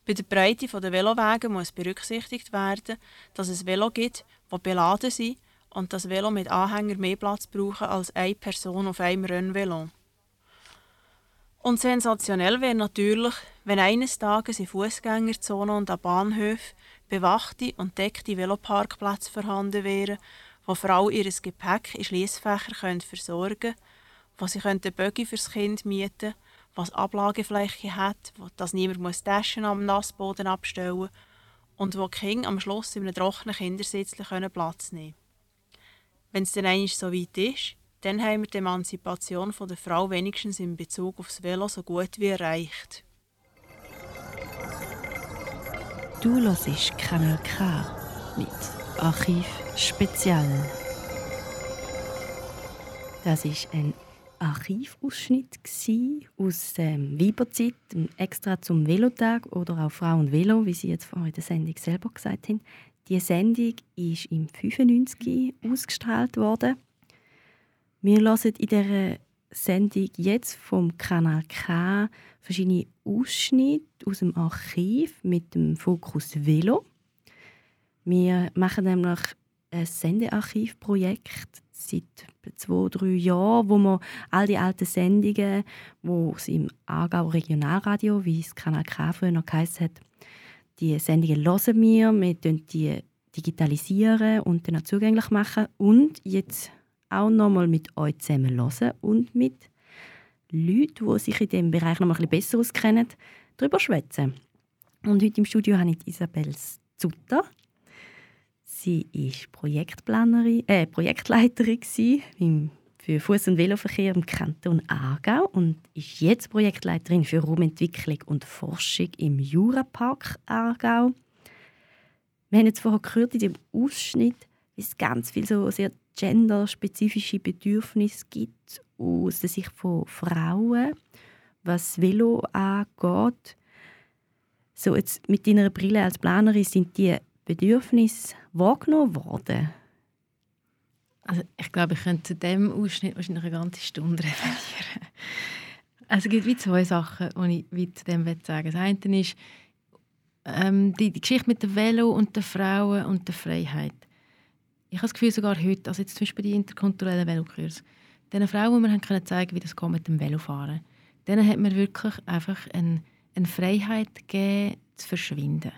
Bei der Breite der Velowege muss berücksichtigt werden, dass es Velo gibt, die beladen sind und das Velo mit Anhänger mehr Platz brauchen als eine Person auf einem Rennvelo. Und sensationell wäre natürlich, wenn eines Tages in Fußgängerzonen und an Bahnhöfen bewachte und deckte Veloparkplätze vorhanden wären, wo Frauen ihr Gepäck in Schließfächer versorgen können, wo sie den Buggy fürs Kind mieten was Ablagefläche hat, wo das niemand muss Taschen am Nassboden abstellen und wo die Kinder am Schluss in einem trockenen Kindersitz Platz nehmen können. Wenn es dann einmal so weit ist, dann haben wir die Emanzipation der Frau wenigstens in Bezug aufs Velo so gut wie erreicht. Du hörst Kanal K mit Archiv Spezial. Das ist ein Archivausschnitt aus ähm, Weiberzeit, extra zum Velotag oder auch Frau und Velo, wie Sie jetzt vorhin in der Sendung selber gesagt haben. Die Sendung ist im 95 ausgestrahlt worden. Wir hören in dieser Sendung jetzt vom Kanal K verschiedene Ausschnitte aus dem Archiv mit dem Fokus Velo. Wir machen nämlich ein Sendearchivprojekt seit zwei, drei Jahren, wo wir all die alten Sendungen, die es im Aargau Regionalradio, wie es Kanal K früher noch geheißen hat, die Sendungen hören wir, wir die digitalisieren und dann auch zugänglich machen und jetzt auch nochmal mit euch zusammen hören und mit Leuten, die sich in diesem Bereich noch ein bisschen besser auskennen, darüber schwätzen. Und heute im Studio habe ich Isabel Zutter. Sie war Projektplanerin, äh, Projektleiterin im, für Fuß- und Veloverkehr im Kanton Aargau und ist jetzt Projektleiterin für Raumentwicklung und Forschung im Jurapark Aargau. Wir haben jetzt vorher gehört in dem Ausschnitt, wie es ganz viel so sehr genderspezifische Bedürfnisse gibt aus der Sicht von Frauen, was Velo angeht. So jetzt mit deiner Brille als Planerin sind die Bedürfnisse wahrgenommen worden? Also ich glaube, ich könnte zu diesem Ausschnitt wahrscheinlich eine ganze Stunde referieren. Also es gibt wie zwei Sachen, die ich zu dem sagen will. Das eine ist ähm, die, die, Geschichte mit dem Velo und den Frauen und der Freiheit. Ich habe das Gefühl, sogar heute, also jetzt zum Beispiel die interkulturellen Velokurs, den Frauen, die wir können zeigen wie das geht mit dem Velofahren, denen hat man wirklich einfach eine, eine Freiheit gegeben, zu verschwinden.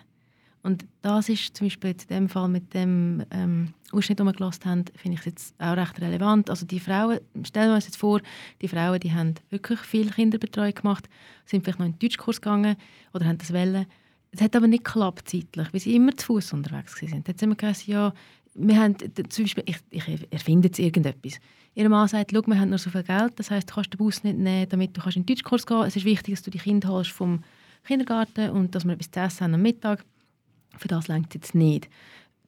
Und das ist zum Beispiel in dem Fall mit dem ähm, Ausschnitt, den wir gehört haben, finde ich jetzt auch recht relevant. Also die Frauen, stellen wir uns jetzt vor, die Frauen, die haben wirklich viel Kinderbetreuung gemacht, sind vielleicht noch in den Deutschkurs gegangen oder haben das wollen. Es hat aber nicht geklappt zeitlich, weil sie immer zu Fuß unterwegs waren. Jetzt haben wir gesagt, ja, wir haben zum Beispiel, ich, ich erfinde jetzt irgendetwas. Ihr Mann sagt, wir haben nur so viel Geld, das heißt, du kannst den Bus nicht nehmen, damit du in den Deutschkurs gehen kannst. Es ist wichtig, dass du die Kinder holst vom Kindergarten und dass wir etwas zu essen haben am Mittag. Für das längt jetzt nicht.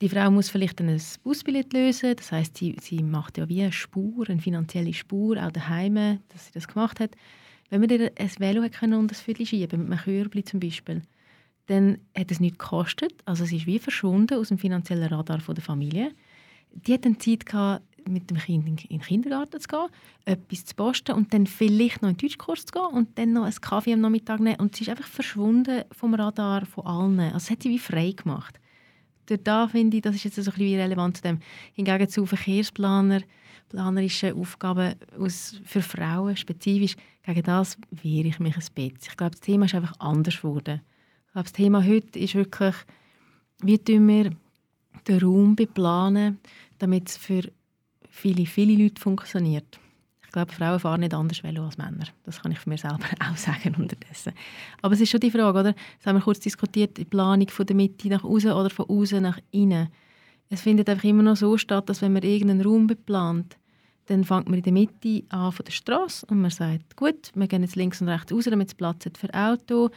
Die Frau muss vielleicht ein Busbillett lösen, das heißt, sie, sie macht ja wie eine Spur, eine finanzielle Spur, auch daheim, dass sie das gemacht hat. Wenn man ihr ein Velo können und ein Viertel schieben, mit einem Körbchen zum Beispiel, dann hat es nichts gekostet. Also sie ist wie verschwunden aus dem finanziellen Radar der Familie. Die hat dann Zeit gehabt, mit dem Kind in den Kindergarten zu gehen, etwas zu posten und dann vielleicht noch in den Deutschkurs zu gehen und dann noch einen Kaffee am Nachmittag nehmen. Und sie ist einfach verschwunden vom Radar von allen. Also das hat sie wie frei gemacht. Durch da finde ich, das ist jetzt so ein bisschen relevant zu dem. Hingegen zu Verkehrsplaner, planerischen Aufgaben aus, für Frauen spezifisch, gegen das wehre ich mich ein bisschen. Ich glaube, das Thema ist einfach anders geworden. Ich glaube, das Thema heute ist wirklich, wie wir den Raum beplanen, damit es für viele, viele Leute funktioniert. Ich glaube, Frauen fahren nicht anders Velo als Männer. Das kann ich von mir selber auch sagen unterdessen. Aber es ist schon die Frage, oder? Das haben wir kurz diskutiert, die Planung von der Mitte nach außen oder von außen nach innen. Es findet einfach immer noch so statt, dass wenn man irgendeinen Raum beplant, dann fängt man in der Mitte an von der Straße und man sagt, gut, wir gehen jetzt links und rechts raus, damit es Platz hat für Auto.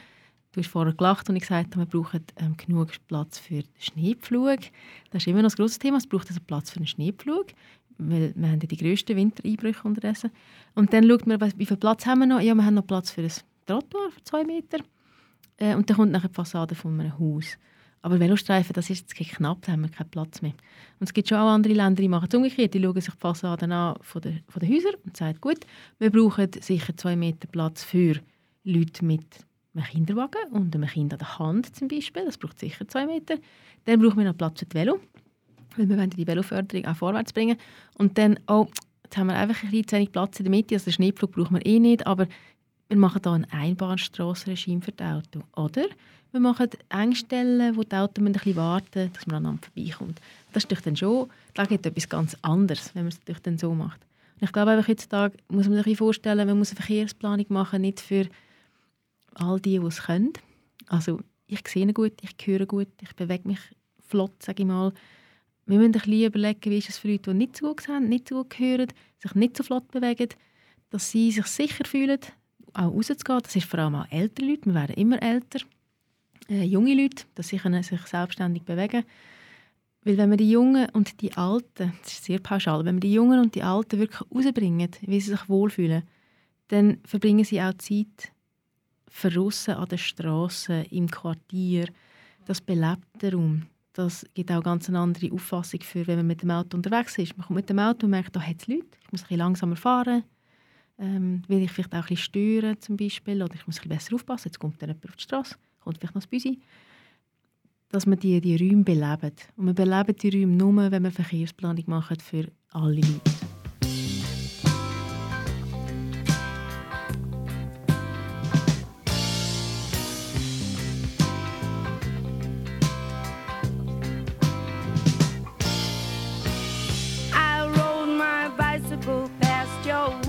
Du hast vorher gelacht und ich gesagt, wir brauchen ähm, genug Platz für den Schneepflug. Das ist immer noch ein grosses Thema. Es braucht also Platz für einen Schneepflug weil wir haben ja die grössten Wintereinbrüche unterdessen. Und dann schaut man, wie viel Platz haben wir noch? Ja, wir haben noch Platz für ein Trottoir, für zwei Meter. Äh, und dann kommt nachher die Fassade von einem Haus. Aber Velostreifen, das ist jetzt knapp, da haben wir keinen Platz mehr. Und es gibt schon auch andere Länder, die machen es umgekehrt. Die schauen sich die Fassaden an von den, von den Häusern und sagen, gut, wir brauchen sicher zwei Meter Platz für Leute mit einem Kinderwagen und einem Kind an der Hand zum Beispiel. Das braucht sicher zwei Meter. Dann brauchen wir noch Platz für die Velo, weil wir wollen die Veloförderung auch vorwärts bringen. Und dann, oh, jetzt haben wir einfach ein bisschen zu wenig Platz in der Mitte, also den Schneepflug brauchen wir eh nicht, aber wir machen hier ein Einbahnstrassenregime für die Autos. Oder wir machen Engstellen, wo die Autos ein bisschen warten dass man aneinander vorbeikommt. Das ist doch dann schon, da geht etwas ganz anderes, wenn man es natürlich dann so macht. Und ich glaube, einfach heutzutage muss man sich vorstellen, man muss eine Verkehrsplanung machen, nicht für all die, die es können. Also ich sehe gut, ich höre gut, ich bewege mich flott, sage ich mal. Wir müssen ein bisschen überlegen, wie ist es für Leute, die nicht so gut sehen, nicht so gut hören, sich nicht so flott bewegen, dass sie sich sicher fühlen, auch rauszugehen. Das ist vor allem auch ältere Leute, wir werden immer älter. Äh, junge Leute, dass sie können sich selbstständig bewegen Weil wenn wir die Jungen und die Alten, das ist sehr pauschal, wenn wir die Jungen und die Alten wirklich rausbringen, wie sie sich wohlfühlen, dann verbringen sie auch Zeit verrissen an den Straßen, im Quartier. Das belebt den Raum. Das gibt auch ganz eine andere Auffassung für, wenn man mit dem Auto unterwegs ist. Man kommt mit dem Auto und merkt, da hat es Leute, ich muss ein bisschen langsamer fahren, ähm, will ich vielleicht auch ein bisschen stören zum Beispiel, oder ich muss ein besser aufpassen, jetzt kommt dann jemand auf die Straße, kommt vielleicht noch das Büsi. Dass man die, die Räume belebt. Und man belebt die Räume nur, wenn man Verkehrsplanung macht für alle Leute. Bicycle past your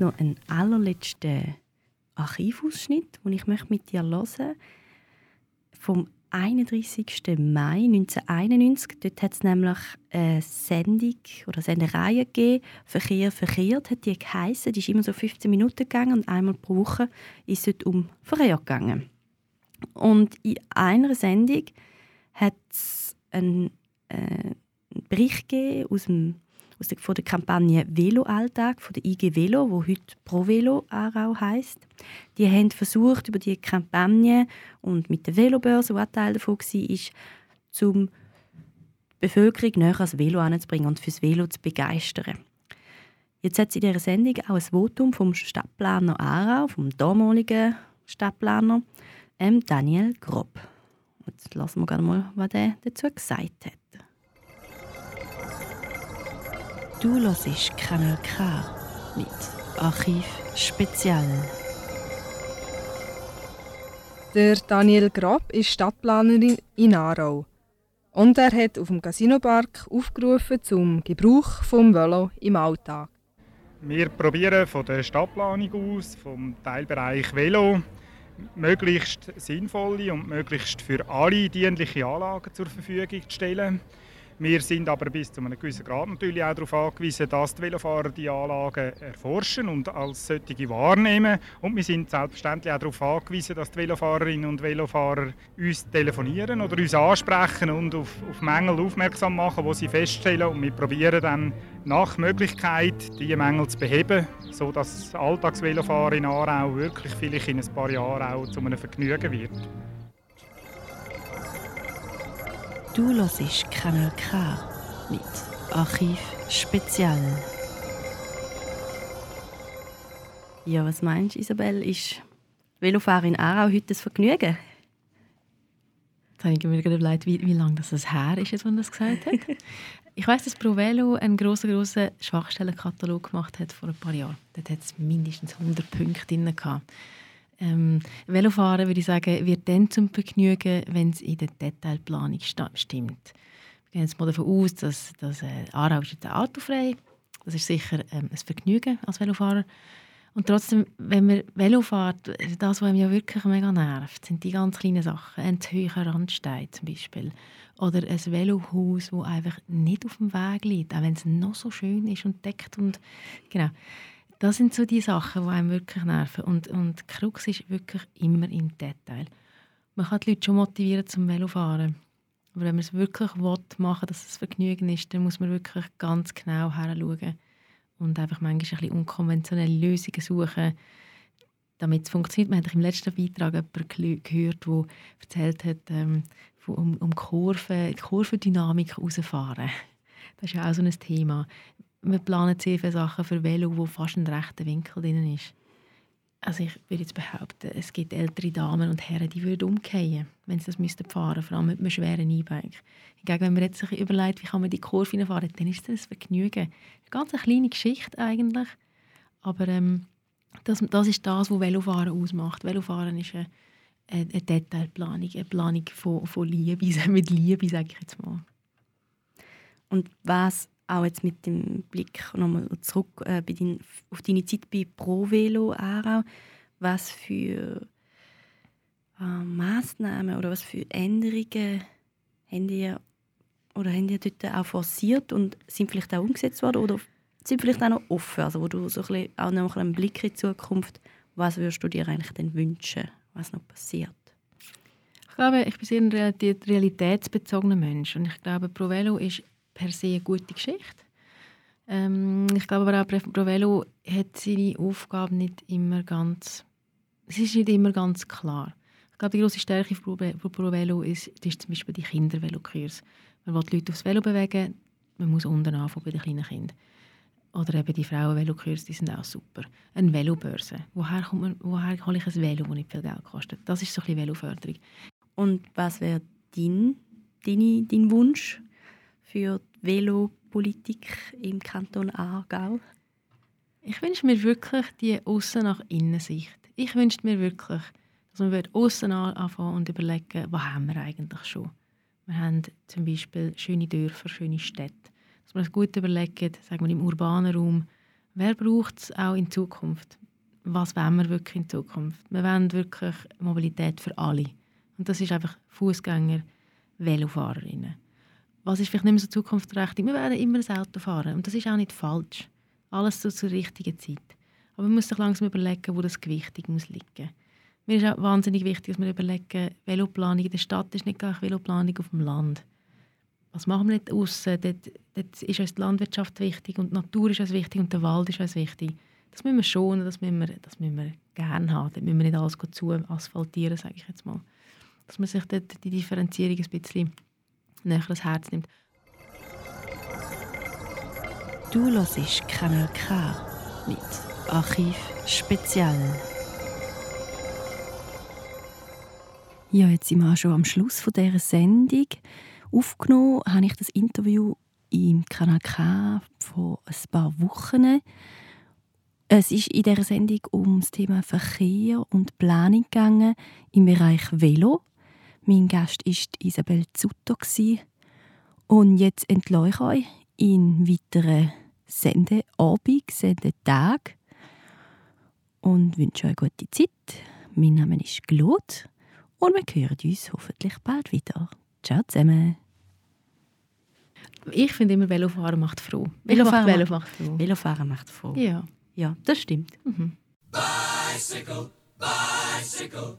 jetzt noch ein allerletzter Archivausschnitt, den ich mit dir hören möchte. Vom 31. Mai 1991. Dort hat es nämlich eine Sendung oder Sendereihe gegeben. «Verkehr verkehrt» hat die geheissen. Die ist immer so 15 Minuten gegangen und einmal pro Woche ist es um Verkehr gegangen. Und in einer Sendung hat es einen, äh, einen Bericht gegeben aus dem von der Kampagne Velo-Alltag von der IG Velo, wo heute Pro Velo Aarau heisst. Die haben versucht, über die Kampagne und mit der Velobörse, auch Teil davon war, zum die Bevölkerung näher ans Velo anzubringen und fürs Velo zu begeistern. Jetzt hat es in dieser Sendung auch ein Votum vom Stadtplaner Aarau, vom damaligen Stadtplaner, ähm Daniel Grob. Jetzt lassen wir gerade mal, was er dazu gesagt hat. Du hörst Kanal K mit Archiv Spezial. Der Daniel Grab ist Stadtplanerin in Aarau. Und er hat auf dem Casinopark aufgerufen zum Gebrauch vom Velo im Alltag. Wir probieren von der Stadtplanung aus, vom Teilbereich Velo, möglichst sinnvolle und möglichst für alle dienliche Anlagen zur Verfügung zu stellen. Wir sind aber bis zu einem gewissen Grad natürlich auch darauf angewiesen, dass die Velofahrer die Anlagen erforschen und als solche wahrnehmen. Und wir sind selbstverständlich auch darauf angewiesen, dass die Velofahrerinnen und Velofahrer uns telefonieren oder uns ansprechen und auf, auf Mängel aufmerksam machen, die sie feststellen. Und wir probieren dann nach Möglichkeit, diese Mängel zu beheben, sodass das Alltagsvelofahren in Aarau wirklich vielleicht in ein paar Jahren auch zu einem Vergnügen wird. Du hörst Kanal K mit Archiv Spezial. Ja, was meinst du, Isabel? Ist Velofahren in Aarau heute ein Vergnügen? Jetzt habe ich mir gerade überlegt, wie, wie lange das her ist, als er das gesagt hat. ich weiß, dass ProVelo einen grossen, grossen Schwachstellenkatalog gemacht hat vor ein paar Jahren. Dort hat es mindestens 100 Punkte drin. Gehabt. Ähm, Velofahren, würde ich sagen, wird dann zum Vergnügen, wenn es in der Detailplanung stimmt. Wir gehen jetzt mal davon aus, dass, dass äh, Aarau ist autofrei. Das ist sicher ähm, ein Vergnügen als Velofahrer. Und trotzdem, wenn man Velo fährt, das, was einem ja wirklich mega nervt, sind die ganz kleinen Sachen. Ein zu hoher Randstein zum Beispiel. Oder ein Velohaus, das einfach nicht auf dem Weg liegt, auch wenn es noch so schön ist und deckt. Und, genau. Das sind so die Sachen, die einem wirklich nerven. Und, und die Krux ist wirklich immer im Detail. Man kann die Leute schon motivieren zum Velofahren. Aber wenn man es wirklich will, machen dass es Vergnügen ist, dann muss man wirklich ganz genau hinschauen und einfach manchmal ein bisschen unkonventionelle Lösungen suchen, damit es funktioniert. Wir haben im letzten Beitrag jemanden gehört, der erzählt hat, ähm, um, um Kurven, die Kurvendynamik herausfahren. Das ist ja auch so ein Thema. Wir planen sehr viele Sachen für Velo, wo fast ein rechter Winkel drin ist. Also ich würde jetzt behaupten, es gibt ältere Damen und Herren, die würden umkehren, wenn sie das müssten fahren, vor allem mit einem schweren E-Bike. Hingegen, wenn man jetzt sich überlegt, wie kann man die Kurve reinfahren, dann ist das ein Vergnügen. Eine ganz eine kleine Geschichte eigentlich, aber ähm, das, das ist das, was Velofahren ausmacht. Velofahren ist eine, eine Detailplanung, eine Planung von, von Liebe, mit Liebe, sage ich jetzt mal. Und was auch jetzt mit dem Blick nochmal zurück äh, dein, auf deine Zeit bei Pro Velo Aarau, was für äh, Massnahmen oder was für Änderungen habt ihr, oder habt ihr dort auch forciert und sind vielleicht auch umgesetzt worden oder sind vielleicht auch noch offen, also wo du so ein bisschen, auch noch einen Blick in die Zukunft, was würdest du dir eigentlich denn wünschen, was noch passiert? Ich glaube, ich bin sehr ein reali- realitätsbezogener Mensch und ich glaube, Provelo ist per se eine gute Geschichte. Ähm, ich glaube aber auch, Provelo hat seine Aufgabe nicht immer ganz, es ist nicht immer ganz klar. Ich glaube, die grosse Stärke von Provelo ist, ist zum Beispiel die Kindervelokurs. Man will die Leute aufs Velo bewegen, man muss unten anfangen bei den kleinen Kindern. Oder eben die Frauen-Velokurs, die sind auch super. Eine Velobörse. Woher, kommt man, woher hole ich ein Velo, das nicht viel Geld kostet? Das ist so ein bisschen Veloförderung. Und was wäre dein, deine, dein Wunsch für die Velopolitik im Kanton Aargau? Ich wünsche mir wirklich die Aussen nach Innensicht. Ich wünsche mir wirklich, dass man außen anfangen und überlegen, was haben wir eigentlich schon. Wir haben zum Beispiel schöne Dörfer, schöne Städte. Dass man es gut überlegt, sagen wir im urbanen Raum, wer braucht es auch in Zukunft? Was wollen wir wirklich in Zukunft? Wir wollen wirklich Mobilität für alle. Und das ist einfach Fußgänger, Velofahrerinnen. Was ist vielleicht nicht mehr so zukunftsträchtig? Wir werden immer ein Auto fahren. Und das ist auch nicht falsch. Alles so zur richtigen Zeit. Aber man muss sich langsam überlegen, wo das Gewichtung muss liegen Mir ist auch wahnsinnig wichtig, dass wir überlegen, Veloplanung in der Stadt ist nicht gleich Veloplanung auf dem Land. Was machen wir nicht aussen? Dort, dort ist uns die Landwirtschaft wichtig und die Natur ist uns wichtig und der Wald ist uns wichtig. Das müssen wir schonen, das müssen wir, das müssen wir gerne haben. Dort müssen wir nicht alles zu asphaltieren, sage ich jetzt mal. Dass man sich dort die Differenzierung ein bisschen näher ans Herz nimmt. Du hörst Kanal K mit Archiv Spezial. Ja, jetzt sind wir auch schon am Schluss von dieser Sendung. Aufgenommen habe ich das Interview im Kanal K vor ein paar Wochen. Es ist in dieser Sendung um das Thema Verkehr und Planung gegangen im Bereich Velo. Mein Gast war Isabel Zutter. Und jetzt entlasse ich euch in weiteren Sendeabend, Sendetag und wünsche euch eine gute Zeit. Mein Name ist Glot und wir hören uns hoffentlich bald wieder. Ciao zusammen. Ich finde immer, Velofahren macht froh. Velofahren, Velo macht, macht froh. Velofahren macht froh. Ja. Ja, das stimmt. Mhm. Bicycle, bicycle,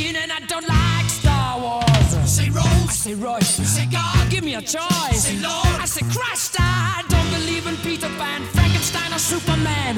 say Royce. you say God, Give me a choice. Say Lord. I say Christ. I don't believe in Peter Pan, Frankenstein, or Superman.